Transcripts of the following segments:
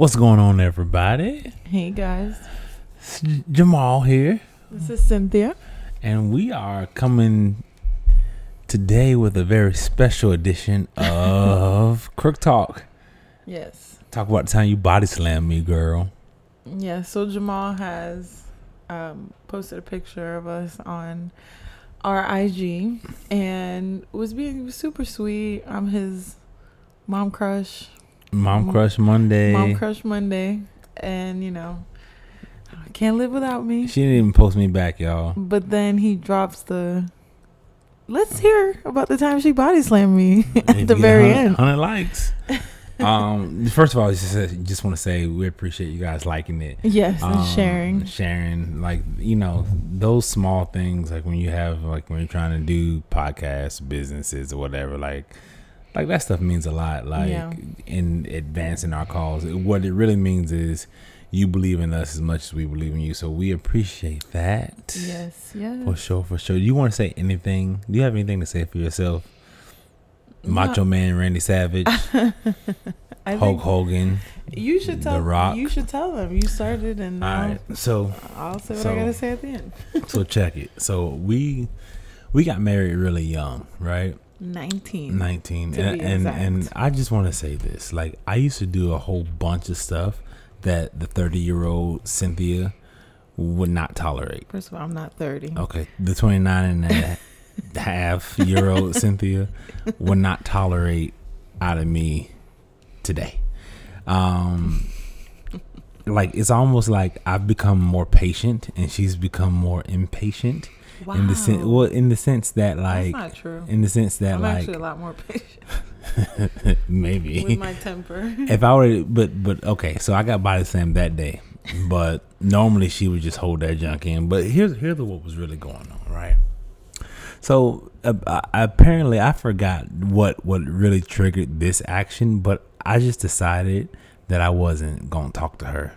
What's going on, everybody? Hey guys, It's Jamal here, this is Cynthia. and we are coming today with a very special edition of Crook Talk. Yes, Talk about the time you body slammed me, girl. yeah. So Jamal has um, posted a picture of us on our IG and was being super sweet. I'm his mom crush, Mom. Crush Monday. mom crush Monday, and you know, can't live without me. She didn't even post me back, y'all. But then he drops the. Let's hear about the time she body slammed me at the very end. Hundred likes. um, first of all, just just want to say we appreciate you guys liking it. Yes, and um, sharing. sharing like you know those small things like when you have like when you're trying to do podcasts businesses or whatever like like that stuff means a lot like Yeah. in advancing our cause what it really means is you believe in us as much as we believe in you so we appreciate that Yes, yes. for sure for sure do you want to say anything do you have anything to say for yourself macho man randy savage I hulk hogan you should tell The. Rock. You should tell them you started, and all right so I'll say what So- I gotta say at the end. so check it. So we we got married really young, right? Nineteen. 19. And and, and I just want to say this. Like I used to do a whole bunch of stuff that the 30-year-old Cynthia would not tolerate. First of all, I'm not thirty. Okay, the 29 and a half year old Cynthia would not tolerate out of me today. Um like it's almost like I've become more patient and she's become more impatient Wow. in the sense well in the sense that That's like not true. in the sense that I'm like actually a lot more patient with maybe my temper. if I were but but okay so I got body slammed that day but normally she would just hold that junk in but here's here's what was really going on right so uh, apparently I forgot what what really triggered this action but I just decided that I wasn't gonna talk to her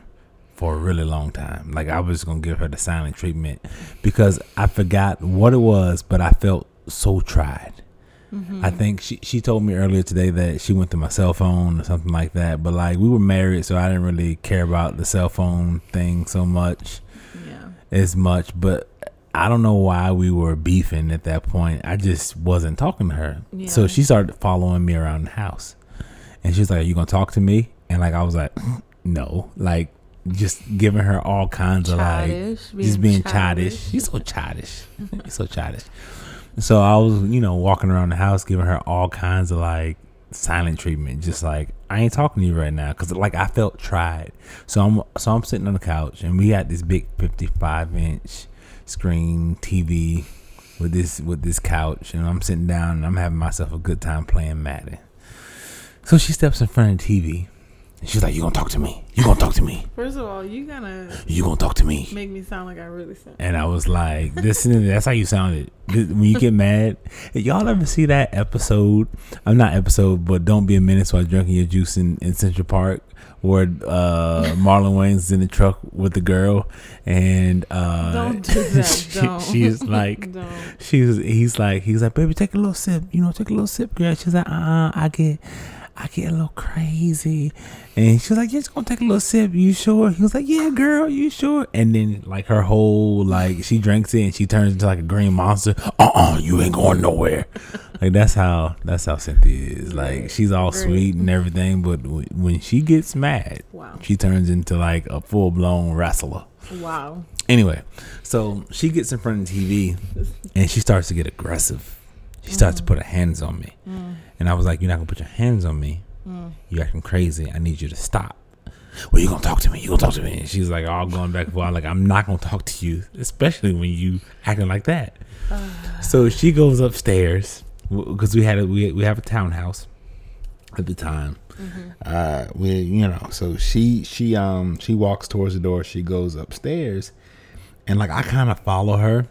for a really long time. Like I was gonna give her the silent treatment because I forgot what it was, but I felt so tried. I mm-hmm. think she she told me earlier today that she went to my cell phone or something like that. But like we were married, so I didn't really care about the cell phone thing so much yeah. as much. But I don't know why we were beefing at that point. I just wasn't talking to her. So she started following me around the house, and she's like, "Are you gonna talk to me?" And like I was like, "No," like just giving her all kinds of like Childish. just being childish. She's so childish. She's so childish. So I was, you know, walking around the house giving her all kinds of like silent treatment, just like I ain't talking to you right now because like I felt tried. So I'm so I'm sitting on the couch and we got this big 55 inch screen TV with this with this couch and I'm sitting down and I'm having myself a good time playing Madden. So she steps in front of the TV she's like, "You gonna talk to me? You gonna talk to me? First of all, you gonna You gonna talk to me?" make me sound like I really sound. And I was like, "This is that's how you sounded when you get mad." Y'all ever see that episode? I'm not episode, but don't be a menace while drinking your juice in, in Central Park, where uh, Marlon Wayans in the truck with the girl, and uh, Don't do that. she- Don't. she's like, Don't. she's he's like he's like, baby, take a little sip, you know, take a little sip, girl. She's like, uh, uh I get. I get a little crazy, and she was like, "Yeah, just gonna take a little sip. You sure?" He was like, "Yeah, girl, you sure?" And then like her whole like she drinks it and she turns into like a green monster. Uh uh you ain't going nowhere. like that's how that's how Cynthia is. Like she's all sweet and everything, but w- when she gets mad, Wow. she turns into like a full blown wrestler. Wow. Anyway, so she gets in front of the TV and she starts to get aggressive. She starts to put her hands on me. And I was like, You're not gonna put your hands on me. You're acting crazy. I need you to stop. Well, you gonna talk to me. You gonna talk to me. And she's like all going back and forth. Like, I'm not gonna talk to you, especially when you acting like that. so she goes upstairs because we had a we, we have a townhouse at the time. Uh, we you know so she she um she walks towards the door. She goes upstairs, and like I kind of follow her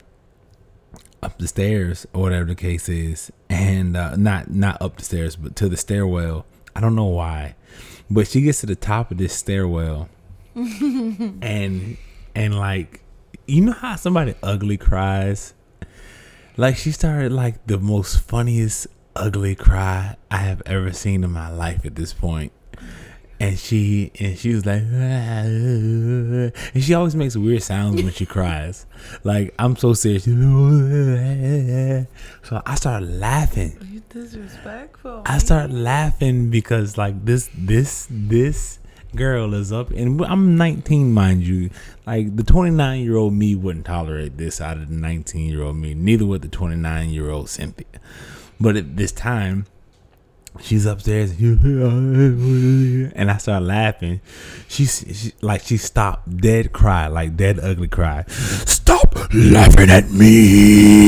up the stairs or whatever the case is, and uh, not not up the stairs, but to the stairwell. I don't know why, but she gets to the top of this stairwell, and and like you know how somebody ugly cries, like she started like the most funniest ugly cry I have ever seen in my life at this point. And she and she was like, and she always makes weird sounds when she cries. Like I'm so serious. So I started laughing. You disrespectful. I start laughing because like this this this girl is up and I'm 19 mind you like the 29 year old me wouldn't tolerate this out of the 19 year old me neither would the 29 year old Cynthia but at this time she's upstairs. And I start laughing. She, she like she stopped dead cry like dead ugly cry. Stop laughing at me.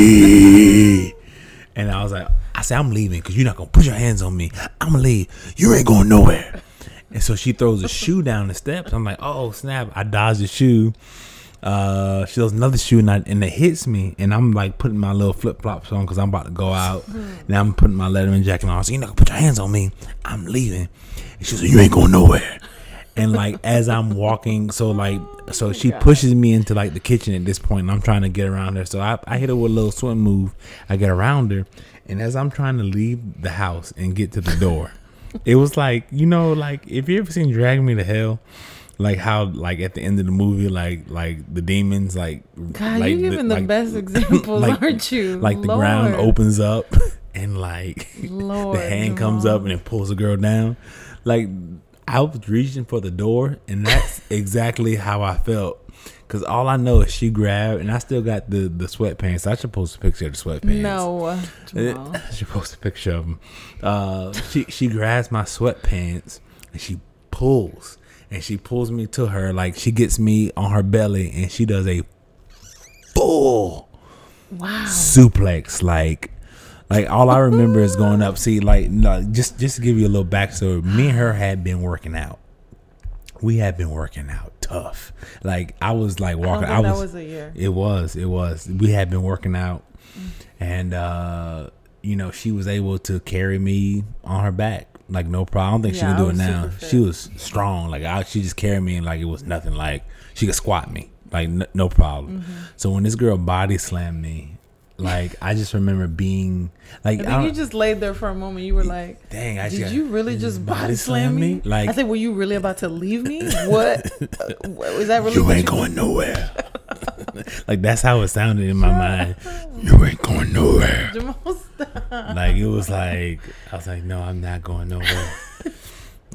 And I was like I said I'm leaving because you're not gonna put your hands on me. I'm gonna leave. You ain't going nowhere. And so she throws a shoe down the steps. I'm like, oh snap! I dodged the shoe. Uh, she throws another shoe and, I, and it hits me, and I'm like putting my little flip flops on because I'm about to go out. And I'm putting my Letterman jacket on. So you know, put your hands on me. I'm leaving. And she said, you ain't going nowhere. And like as I'm walking, so like so she pushes me into like the kitchen at this point, and I'm trying to get around her. So I, I hit her with a little swim move. I get around her, and as I'm trying to leave the house and get to the door it was like you know, like if you ever seen Drag Me to Hell, like how like at the end of the movie, like like the demons, like God, like you giving the, like, best examples, like- aren't you? like the Lord. ground opens up and like Lord, the hand comes up and it pulls the girl down. Like I was reaching for the door, and that's exactly how I felt. Cause all I know is she grabbed, and I still got the the sweatpants. I should post a picture of the sweatpants. No, Jamal. I should post a picture of them. Uh, she she grabs my sweatpants and she pulls and she pulls me to her like she gets me on her belly and she does a full wow. suplex like like all I remember is going up. See, like no, just just to give you a little backstory, me and her had been working out. We had been working out tough. Like I was like I walking. I that was. was a year. It was. It was. We had been working out, and uh, you know she was able to carry me on her back like no problem. I don't think she can do it now. She was strong. Like I, she just carried me and like it was nothing. Like she could squat me like n- no problem. Mm-hmm. So when this girl body slammed me, like I just remember being like you just laid there for a moment. You were like, dang. I "Did got- you really just body slam me?" Like I said, "Were you really about to leave me? What was that really?" you ain't going nowhere. like that's how it sounded in my mind. You ain't going nowhere. Jamal, stop. like it was like I was like, no, I'm not going nowhere.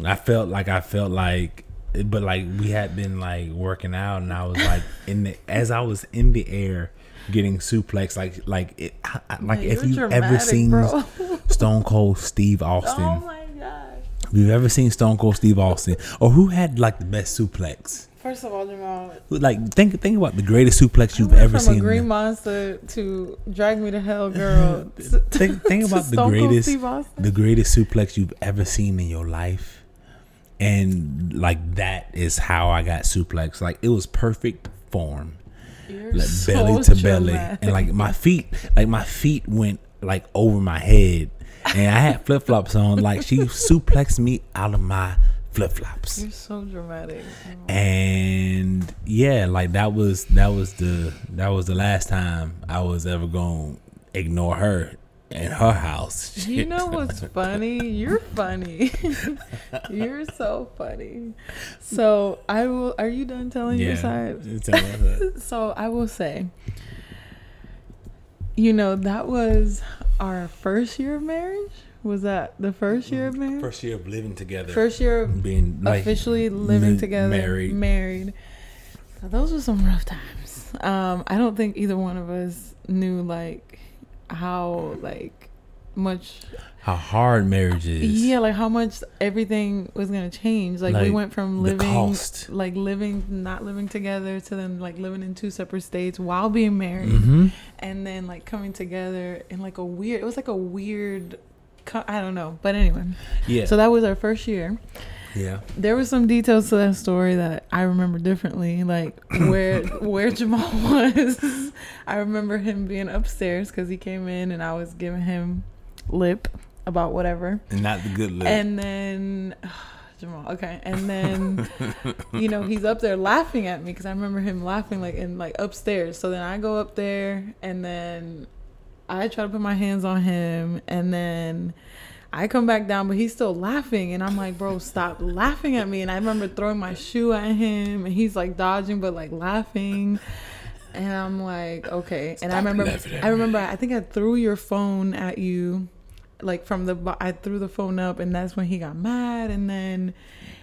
I felt like I felt like, but like we had been like working out, and I was like in the as I was in the air getting suplex, like like it, I- I- like Man, if you're you've ever seen bro. Stone Cold Steve Austin, Oh if you've ever seen Stone Cold Steve Austin, or who had like the best suplex. First of all, Jamal, Like think think about the greatest suplex you've ever from seen. a green monster to drag me to hell, girl. think think about the greatest the greatest suplex you've ever seen in your life. And like that is how i got suplex. Like it was perfect form. You're like so belly to belly. and like my feet like my feet went like over my head. And i had flip-flops on. Like she suplexed me out of my flip-flops You're so dramatic. Oh. and yeah like that was that was the that was the last time i was ever gonna ignore her in her house You know what's funny? You're funny. You're so funny. So I will. Are you done telling your side? Tell. So I will say. You know that was our first year of marriage. Was that the first year of marriage? First year of living together. First year of being like officially living ma- together, married. married. So those were some rough times. Um, I don't think either one of us knew like how like much how hard marriage is. yeah like how much everything was gonna change like, we went from living cost. like living not living together to then like living in two separate states while being married Mm-hmm. and then like coming together in like a weird it was like a weird i don't know but anyway Yeah. so that was our first year yeah. there were some details to that story that I remember differently, like where where Jamal was. I remember him being upstairs because he came in and I was giving him lip about whatever, And not the good lip. and then Jamal, okay, and then you know he's up there laughing at me because I remember him laughing like in like upstairs. So then I go up there and then I try to put my hands on him and then. I come back down, but he's still laughing, and I'm like, bro, stop laughing at me. And I remember throwing my shoe at him, and he's like dodging, but like laughing. And I'm like, okay. and I remember, I remember, I think I threw your phone at you, like from the, I threw the phone up, and that's when he got mad. And then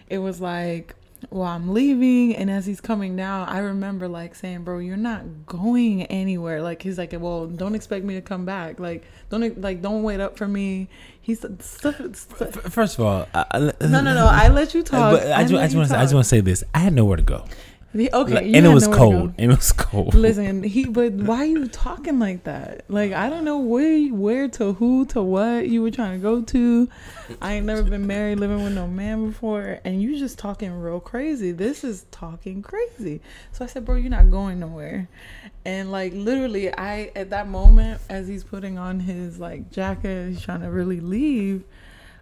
it was like, well, I'm leaving, and as he's coming down, I remember like saying, "Bro, you're not going anywhere." Like he's like, "Well, don't expect me to come back. Like don't like don't wait up for me." He's stuff. stuff. First of all, I, No, no, no. I let you talk. But I, just, I just want to I just want to say this. I had nowhere to go. The- Okay, Like, and it was nowhere to go. cold. And it was cold. Listen, he. But why are you talking like that? Like I don't know where, where to who to what you were trying to go to. I ain't never been married, living with no man before, and you just talking real crazy. This is talking crazy. So I said, bro, you're not going nowhere. And like literally, I at that moment, as he's putting on his like jacket, he's trying to really leave.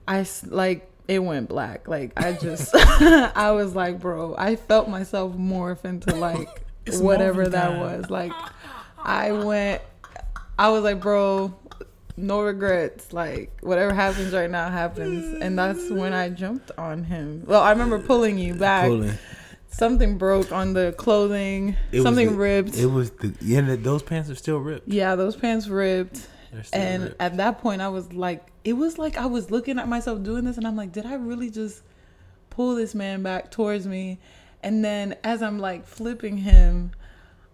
I like it went black. Like I just, I was like, bro, I felt myself morph into like whatever that was. Like I went, I was like, bro, no regrets. Like whatever happens right now happens, and that's when I jumped on him. Well, I remember pulling you back. Pulling. Something broke on the clothing. It Something the- ripped. It was the yeah. Those pants are still ripped. yeah, those pants ripped. And ripped. at that point, I was like, it was like I was looking at myself doing this, and I'm like, did I really just pull this man back towards me? And then as I'm like flipping him,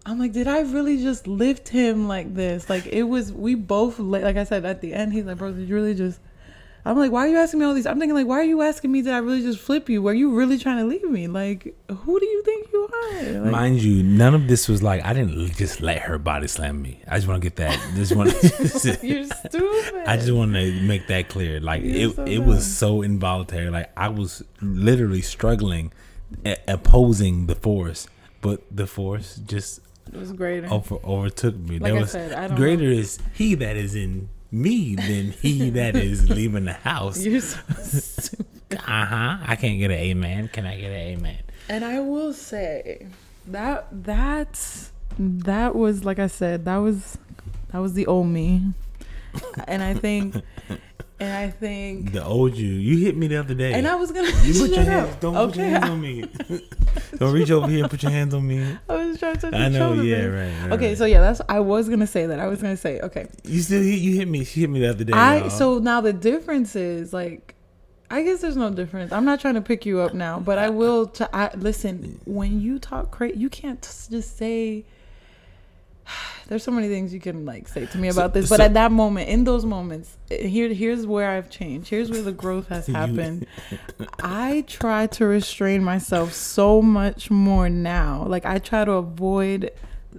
I'm like, did I really just lift him like this? Like it was, we both, like I said at the end, he's like, bro, did you really just? I'm like, why are you asking me all these? I'm thinking like, why are you asking me? Did I really just flip you? Were you really trying to leave me? Like, who do you think Like, Mind you, none of this was like I didn't just let her body slam me. I just want to get that. Just want. you're stupid. I just want to make that clear. Like You're it, so it dumb. was so involuntary. Like I was literally struggling, opposing the force, but the force just it was greater. over, overtook me. Like there I was said, I don't greater know. is he that is in me than he that is leaving the house. You're so stupid. Uh huh. I can't get an amen. Can I get an amen? And I will say that that's that was like I said that was that was the old me, and I think and I think The old you, you hit me the other day. and I was gonna you put your hands. Don't put your hands on me. don't reach over here and put your hands on me. I was trying to I know. Yeah. Right. right Okay, right. so yeah, that's I was gonna say that. I was gonna say okay. you still hit. You hit me. She hit me the other day. I y'all. so now the difference is like I guess there's no difference. I'm not trying to pick you up now, but I will. T- I listen when you talk crazy. You can't t- just say. There's so many things you can like say to me So- about this, but so- at that moment, in those moments, eh, here here's where I've changed. Here's where the growth has happened. I try to restrain myself so much more now. Like I try to avoid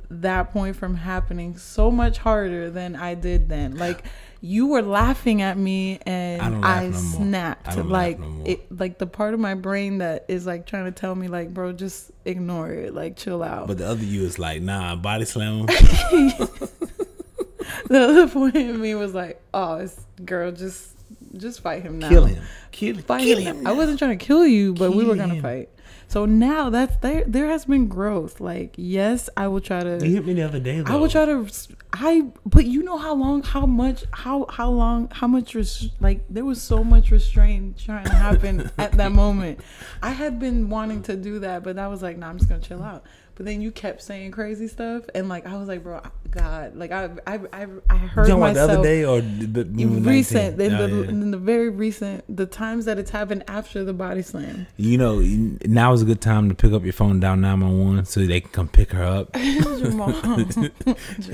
that point from happening so much harder than I did then. Like you were laughing at me and I I, no snapped. I like no it like the part of my brain that is like trying to tell me like bro just ignore it. Like chill out. But the other you is like, nah, body slam him. the other point in me was like, oh, it's girl just just fight him now. kill him. Kill, fight kill him. him. I wasn't trying to kill you, but we were gonna him. fight. So now that's there. There has been growth. Like yes, I will try to. You hit me the other day. Though. I will try to. I but you know how long, how much, how how long, how much res, like there was so much restraint trying to happen at that moment. I had been wanting to do that, but I was like, nah, I'm just gonna chill out. But then you kept saying crazy stuff, and like I was like, bro, God, like I I I, I heard You about myself the other day or the, the recent 19? in Oh, the yeah. in the very recent the times that it's happened after the body slam. You know, now is a good time to pick up your phone down nine one one so they can come pick her up. Jamal,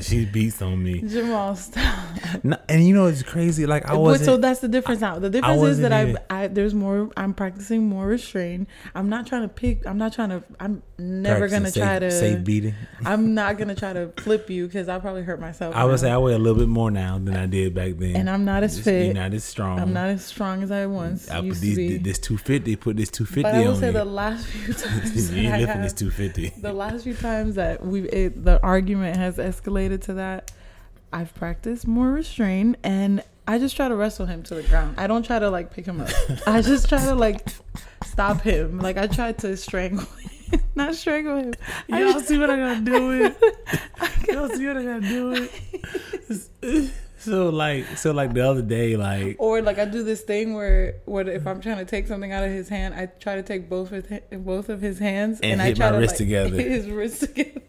she beats on me, Jamal, stop. no, and you know it's crazy. Like I wasn't. so that's the difference now. The difference is that I, I there's more. I'm practicing more restraint. I'm not trying to pick. I'm not trying to. I'm never practicing gonna safe- try to. safe beating. I'm not gonna try to flip you because I probably hurt myself. I would now. say I weigh a little bit more now than I did back then. and I'm not as Just- fit. You're not as strong. I'm not as strong as I once I used these, to be. this two fifty. Put this two fifty but I will on say the last few times you ain't lifting this two fifty. the last few times that we the argument has escalated to that, I've practiced more restraint and I just try to wrestle him to the ground. I don't try to like pick him up. I just try to like stop him. Like I tried to strangle him. Not strangle him. Y'all see what I gotta do with? Y'all see what I gotta do with? so like so like the other day like Or like I do this thing where what if I'm trying to take something out of his hand, I try to take both of his, both of his hands And I hit try my to wrist like, together. Hit his wrist together.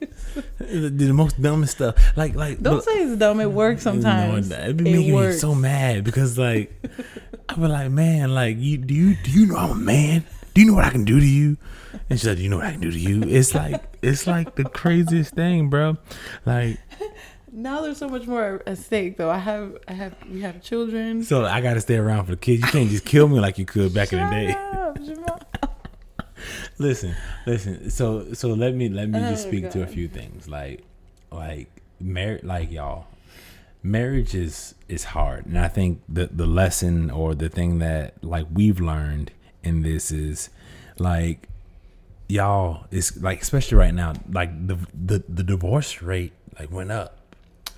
the, the most dumbest stuff. Like like Don't but- say it's dumb. It works sometimes. No, it be making me so mad because like I be like, man, like you do you do you know I'm a man? Do you know what I can do to you? And she's like, Do you know what I can do to you? It's like it's like the craziest thing, bro. Like Now there's so much more at stake, though. I have, I have, we have children. so I gotta stay around for the kids. You can't just kill me like you could back in the day. up, listen, listen. So so let me let me just Oh, speak to a few things. Like like marriage like y'all. Marriage is is hard. And I think the the lesson or the thing that like we've learned in this is like y'all it's like especially right now, like the the, the divorce rate like went up.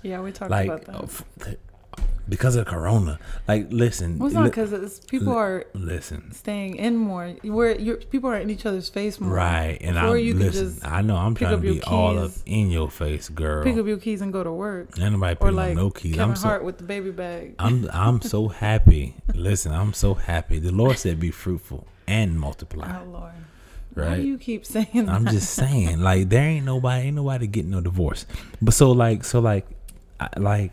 Yeah, we talked Like about that. f- because of corona. Like listen. well, it's not because it's people are listen. staying in more. Where you're, people are in each other's face more. Right, and could listen. just I know I'm trying to your be all up in your face, girl. Pick up your keys and go to work. Ain't nobody Or picking like up no keys. Kevin I'm so Hart with the baby bag. I'm I'm so happy. Listen, I'm so happy. The Lord said, "Be fruitful and multiply." Oh Lord. Why Right? do you keep saying I'm that? just saying, like there ain't nobody, ain't nobody getting no divorce. But so like, so like, I, like,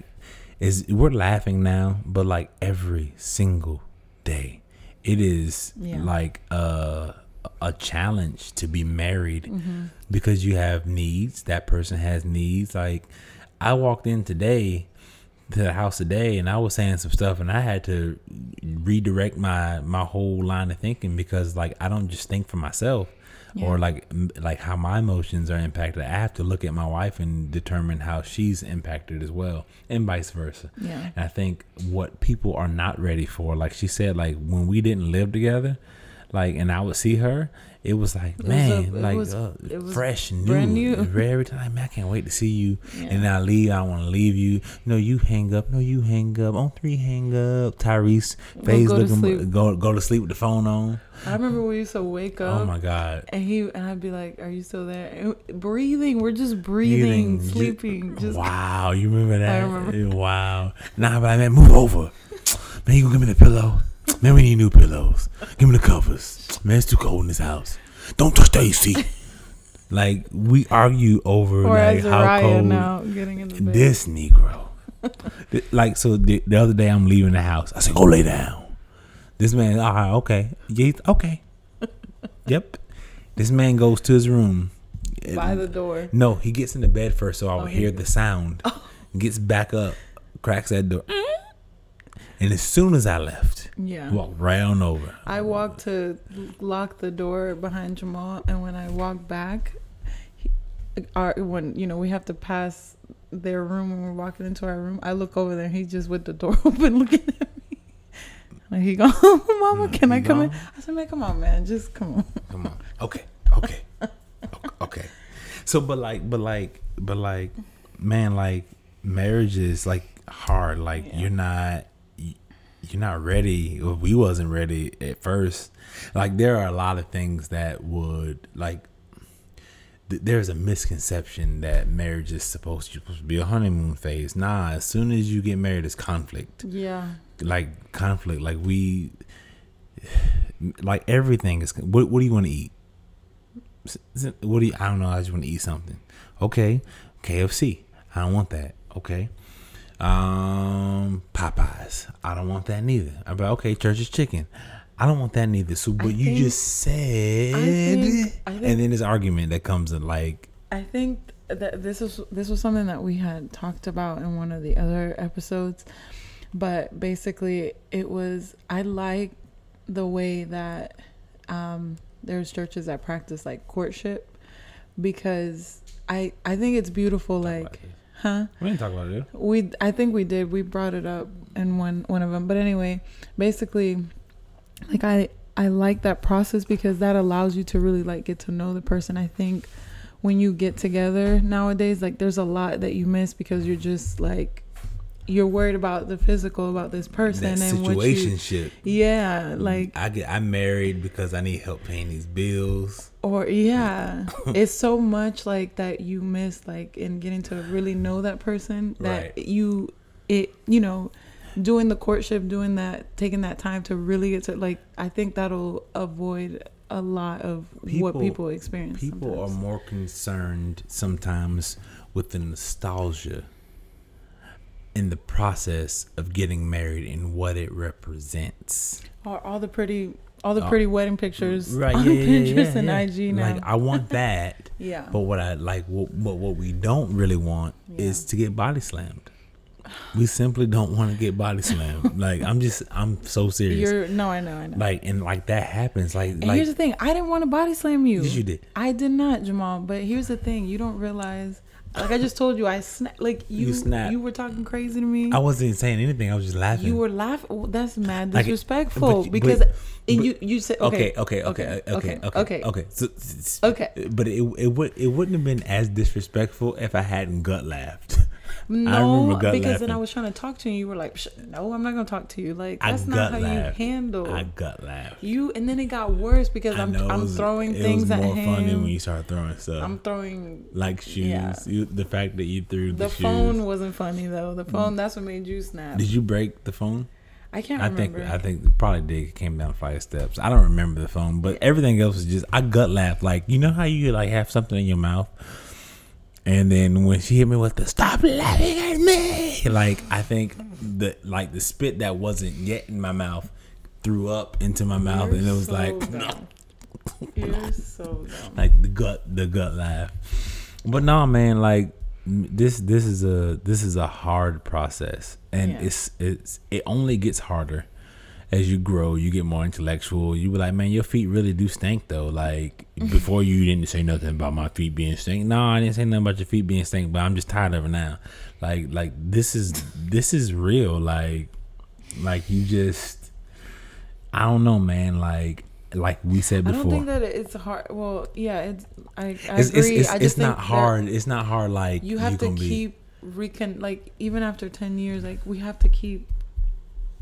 is we're laughing now, but like every single day, it is Yeah. like a a challenge to be married Mm-hmm. because you have needs. That person has needs. Like I walked in today to the house today and I was saying some stuff and I had to redirect my my whole line of thinking because like I don't just think for myself or like like how my emotions are impacted. I have to look at my wife and determine how she's impacted as well and vice versa. Yeah. And I think what people are not ready for, like she said, like when we didn't live together, like and I would see her, it was like was a- man, it like was- uh, it was fresh, new, brand new. every time. Man, I can't wait to see you. Yeah. And then I leave. I want to leave you. No, you hang up. No, you hang up. On three, hang up. Tyrese, face go to looking, sleep. go go to sleep with the phone on. I remember we used to wake up Oh my god. and he and I'd be like, "Are you still there?" And breathing. We're just breathing, Breathing, sleeping. Just wow, you remember that? I remember. Wow. Nah, but I man, move over. Man, you gonna give me the pillow? Man, we need new pillows. Give me the covers. Man, it's too cold in this house. Don't touch the AC. like we argue over or like how Raya cold now getting in the bed. this Negro. Like so, the, the other day I'm leaving the house. I said, "Go lay down." This man, all right, okay, yeah, okay, yep. This man goes to his room. by the door. No, he gets in the bed first, so I Oh, would hear the sound. Gets back up, cracks that door, mm. And as soon as I left, Yeah. walked right on over. I walked to lock the door behind Jamal, and when I walked back, he, our when you know we have to pass their room when we're walking into our room, I look over there, and he's just with the door open, looking at me. And he go, "Mama, mm, can I come in?" I said, "Man, come on, man, just come on." Come on, okay, okay, okay. So, but like, but like, but like, man, like, marriage is like hard. Like, Yeah. you're not. You're not ready. We wasn't ready at first. Like there are a lot of things that would like th- there's a misconception that marriage is supposed to, supposed to be a honeymoon phase. Nah, as soon as you get married, it's conflict. Yeah. Like conflict. Like we, like everything is. What What do you want to eat? What do you? I don't know. I just want to eat something. Okay, KFC. I don't want that. Okay. Um, Popeyes. I don't want that neither. I'm like, okay, Church's Chicken. I don't want that neither. So, but you think- just said, think- I think- and then this argument that comes in like, I think that this is this was something that we had talked about in one of the other episodes, but basically it was I like the way that um, there's churches that practice like courtship because I I think it's beautiful like huh? We didn't talk about it. we I think we did. We brought it up in one one of them. But anyway basically like I I like that process because that allows you to really like get to know the person. I think when you get together nowadays like there's a lot that you miss because you're just like you're worried about the physical about this person That and what you situationship. yeah like I get. I'm married because I need help paying these bills. or yeah it's so much like that you miss like in getting to really know that person that Right. you it you know doing the courtship doing that taking that time to really get to like i think that'll avoid a lot of People- what people experience People sometimes. are more concerned sometimes with the nostalgia in the process of getting married and what it represents. Or all the pretty all the Oh. pretty wedding pictures Right? on Yeah, yeah, Pinterest yeah, and. IG now. Like I want that, yeah. but what I like, what what, what we don't really want is to get body slammed. We simply don't want to get body slammed. like I'm just, I'm so serious. You're no, I know, I know. like and like that happens. Like and like here's the thing, I didn't want to body slam you. Yes, you did. I did not, Jamal. But here's the thing, you don't realize. Like I just told you, I sna- like you. You snapped. You were talking crazy to me. I wasn't saying anything. I was just laughing. You were laughing. Oh, that's mad Like, disrespectful but- because but- and you you said okay okay, okay, okay, okay, okay, okay, okay. So, Okay. But it it would it wouldn't have been as disrespectful if I hadn't gut laughed. No, because then I was trying to talk to you. You were like, "No, I'm not gonna talk to you." Like that's not how laughed. you handle. I gut laughed. you and then it got worse because I I'm it I'm was- throwing it things was at more funny him. when you start throwing stuff I'm throwing like shoes. yeah. You, the fact that you threw the, the shoes. phone wasn't funny though. The phone mm. that's what made you snap. Did you break the phone? I can't I remember. think I think probably did. It came down five steps. I don't remember the phone, but everything else was just I gut laughed. Like you know how you like have something in your mouth, and then when she hit me with the stop laughing at me, like I think the like the spit that wasn't yet in my mouth threw up into my mouth, You're and it was so like so like the gut the gut laugh. But no, man, like this this is a this is a hard process, and Yeah. it's it's it only gets harder as you grow. You get more intellectual. You be like, man, your feet really do stink though. Like before, you didn't say nothing about my feet being stink. No, I didn't say nothing about your feet being stink, but I'm just tired of it now. Like like this is this is real. Like like you just I don't know, man. Like like we said before. I don't think that it's hard. Well, yeah, it's. I, I it's, agree. It's, it's, I just it's not hard. It's not hard. Like You have to gonna be- keep recon like even after ten years, like we have to keep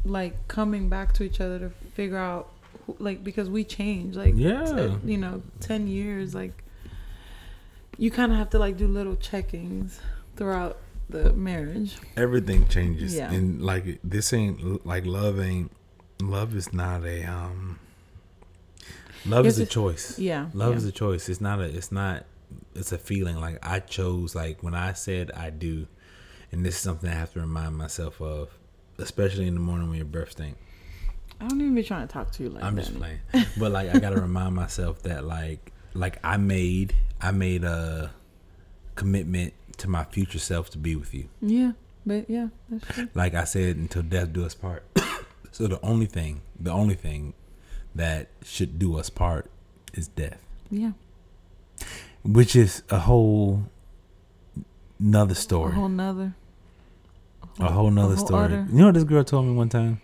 like coming back to each other to figure out who, like because we change like Yeah. t- you know 10 years like you kind of have to like do little checkings throughout the marriage everything changes. Yeah. And like this ain't like love ain't love is not a um love Yes, is a it- choice. yeah Love yeah. is a choice. It's not a it's not it's a feeling. Like I chose like when I said I do and this is something I have to remind myself of, especially in the morning when your breath stink. i don't even be trying to talk to you like I'm that just playing. But like I gotta remind myself that like like I made I made a commitment to my future self to be with you. yeah but yeah that's true Like I said, until death do us part. so the only thing, the only thing that should do us part is death. yeah Which is a whole nother a story. whole nother A whole nother whole story. other- You know what this girl told me one time?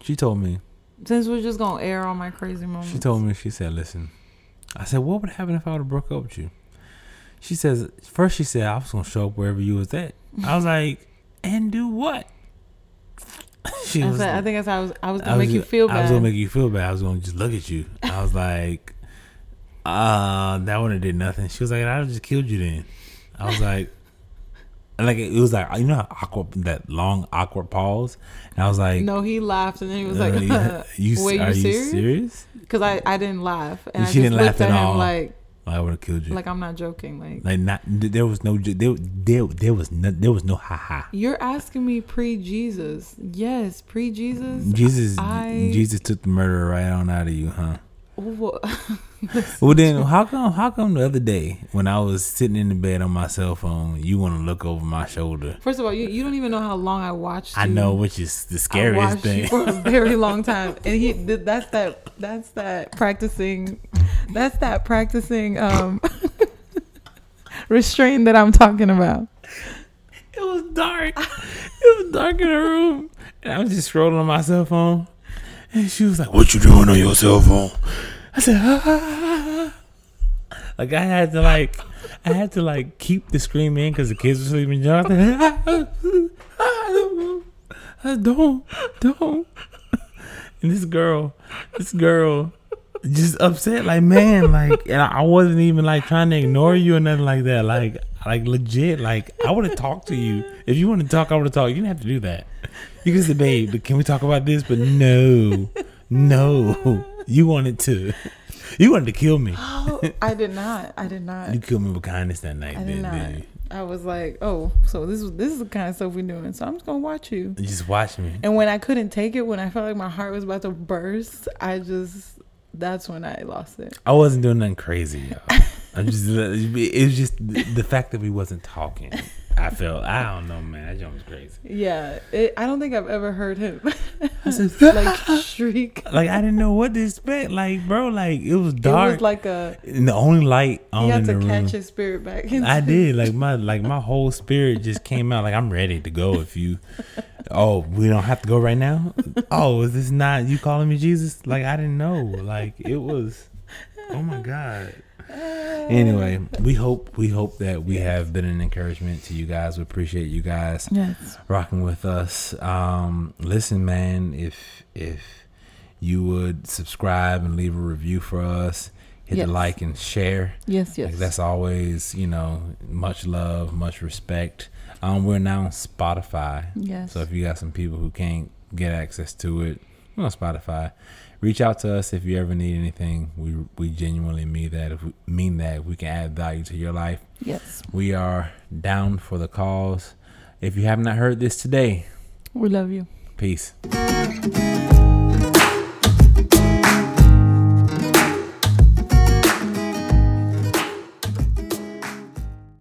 She told me since we're just gonna air all my crazy moments She told me, she said, listen. I said, what would happen if I would have broke up with you? She says, first she said, I was going to show up wherever you was at. I was like, and do what? She I, was said, I think that's how I was. I was gonna was make you feel I was bad. going to make you feel bad. I was going to just look at you. I was like, uh, that wouldn't have did nothing. She was like, I'd just killed you then. I was like, like it was like you know how awkward that long awkward pause, and I was like, no, he laughed and then he was uh, like, you, "Wait, are you serious?" Because I, I didn't laugh and I She just didn't laugh at at all. like I would have killed you. like I'm not joking. Like Like not there was no there there, there was no there was no ha ha. you're asking me pre Jesus. Yes, pre Jesus. Jesus I- Jesus took the murder right on out of you, huh? Well, then how come how come the other day when I was sitting in the bed on my cell phone, you want to look over my shoulder? First of all, you, you don't even know how long I watched. I know, which is the scariest thing. you for a very long time, and he that's that that's that practicing, that's that practicing um restraint that I'm talking about. It was dark. It was dark in the room, and I was just scrolling on my cell phone. And she was like, "What you doing on your cell phone?" I said, ah. "Like I had to like, I had to like keep the scream in because the kids were sleeping. Jonathan, I don't, don't." And this girl, this girl, just upset. Like man, like, and I wasn't even like trying to ignore you or nothing like that. Like Like legit. Like I would have talked to you. If you want to talk, I would have talked. You didn't have to do that. You can say, babe, but can we talk about this? But no, no. You wanted to. You wanted to kill me. Oh, I did not. I did not. You killed me with kindness that night, I did didn't not. you? I was like, oh, so this is this is the kind of stuff we're doing. So I'm just gonna watch you. You just watch me. And when I couldn't take it, when I felt like my heart was about to burst, I just that's when I lost it. I wasn't doing nothing crazy, y'all. I'm just. It was just the the fact that we wasn't talking. I felt. I don't know, man. That joke was crazy. Yeah, it, I don't think I've ever heard him I said, like shriek. like I didn't know what to expect. Like, bro, like it was dark. It was like a and the only light on you in had the to catch his spirit back. I did. Like my like my whole spirit just came out. Like I'm ready to go. If you, oh, we don't have to go right now. Oh, is this not you calling me Jesus? Like I didn't know. Like it was. Oh my God. Anyway, we hope we hope that we have been an encouragement to you guys. We appreciate you guys Yes. rocking with us. Um, listen, man, if if you would subscribe and leave a review for us, hit Yes. the like and share. Yes. Yes. Like that's always, you know, much love, much respect. Um, we're now on Spotify. yes. So if you got some people who can't get access to it, we're on Spotify. Reach out to us if you ever need anything. We we genuinely mean that. If we mean that if we can add value to your life, yes. we are down for the cause. If you have not heard this today, We love you. peace.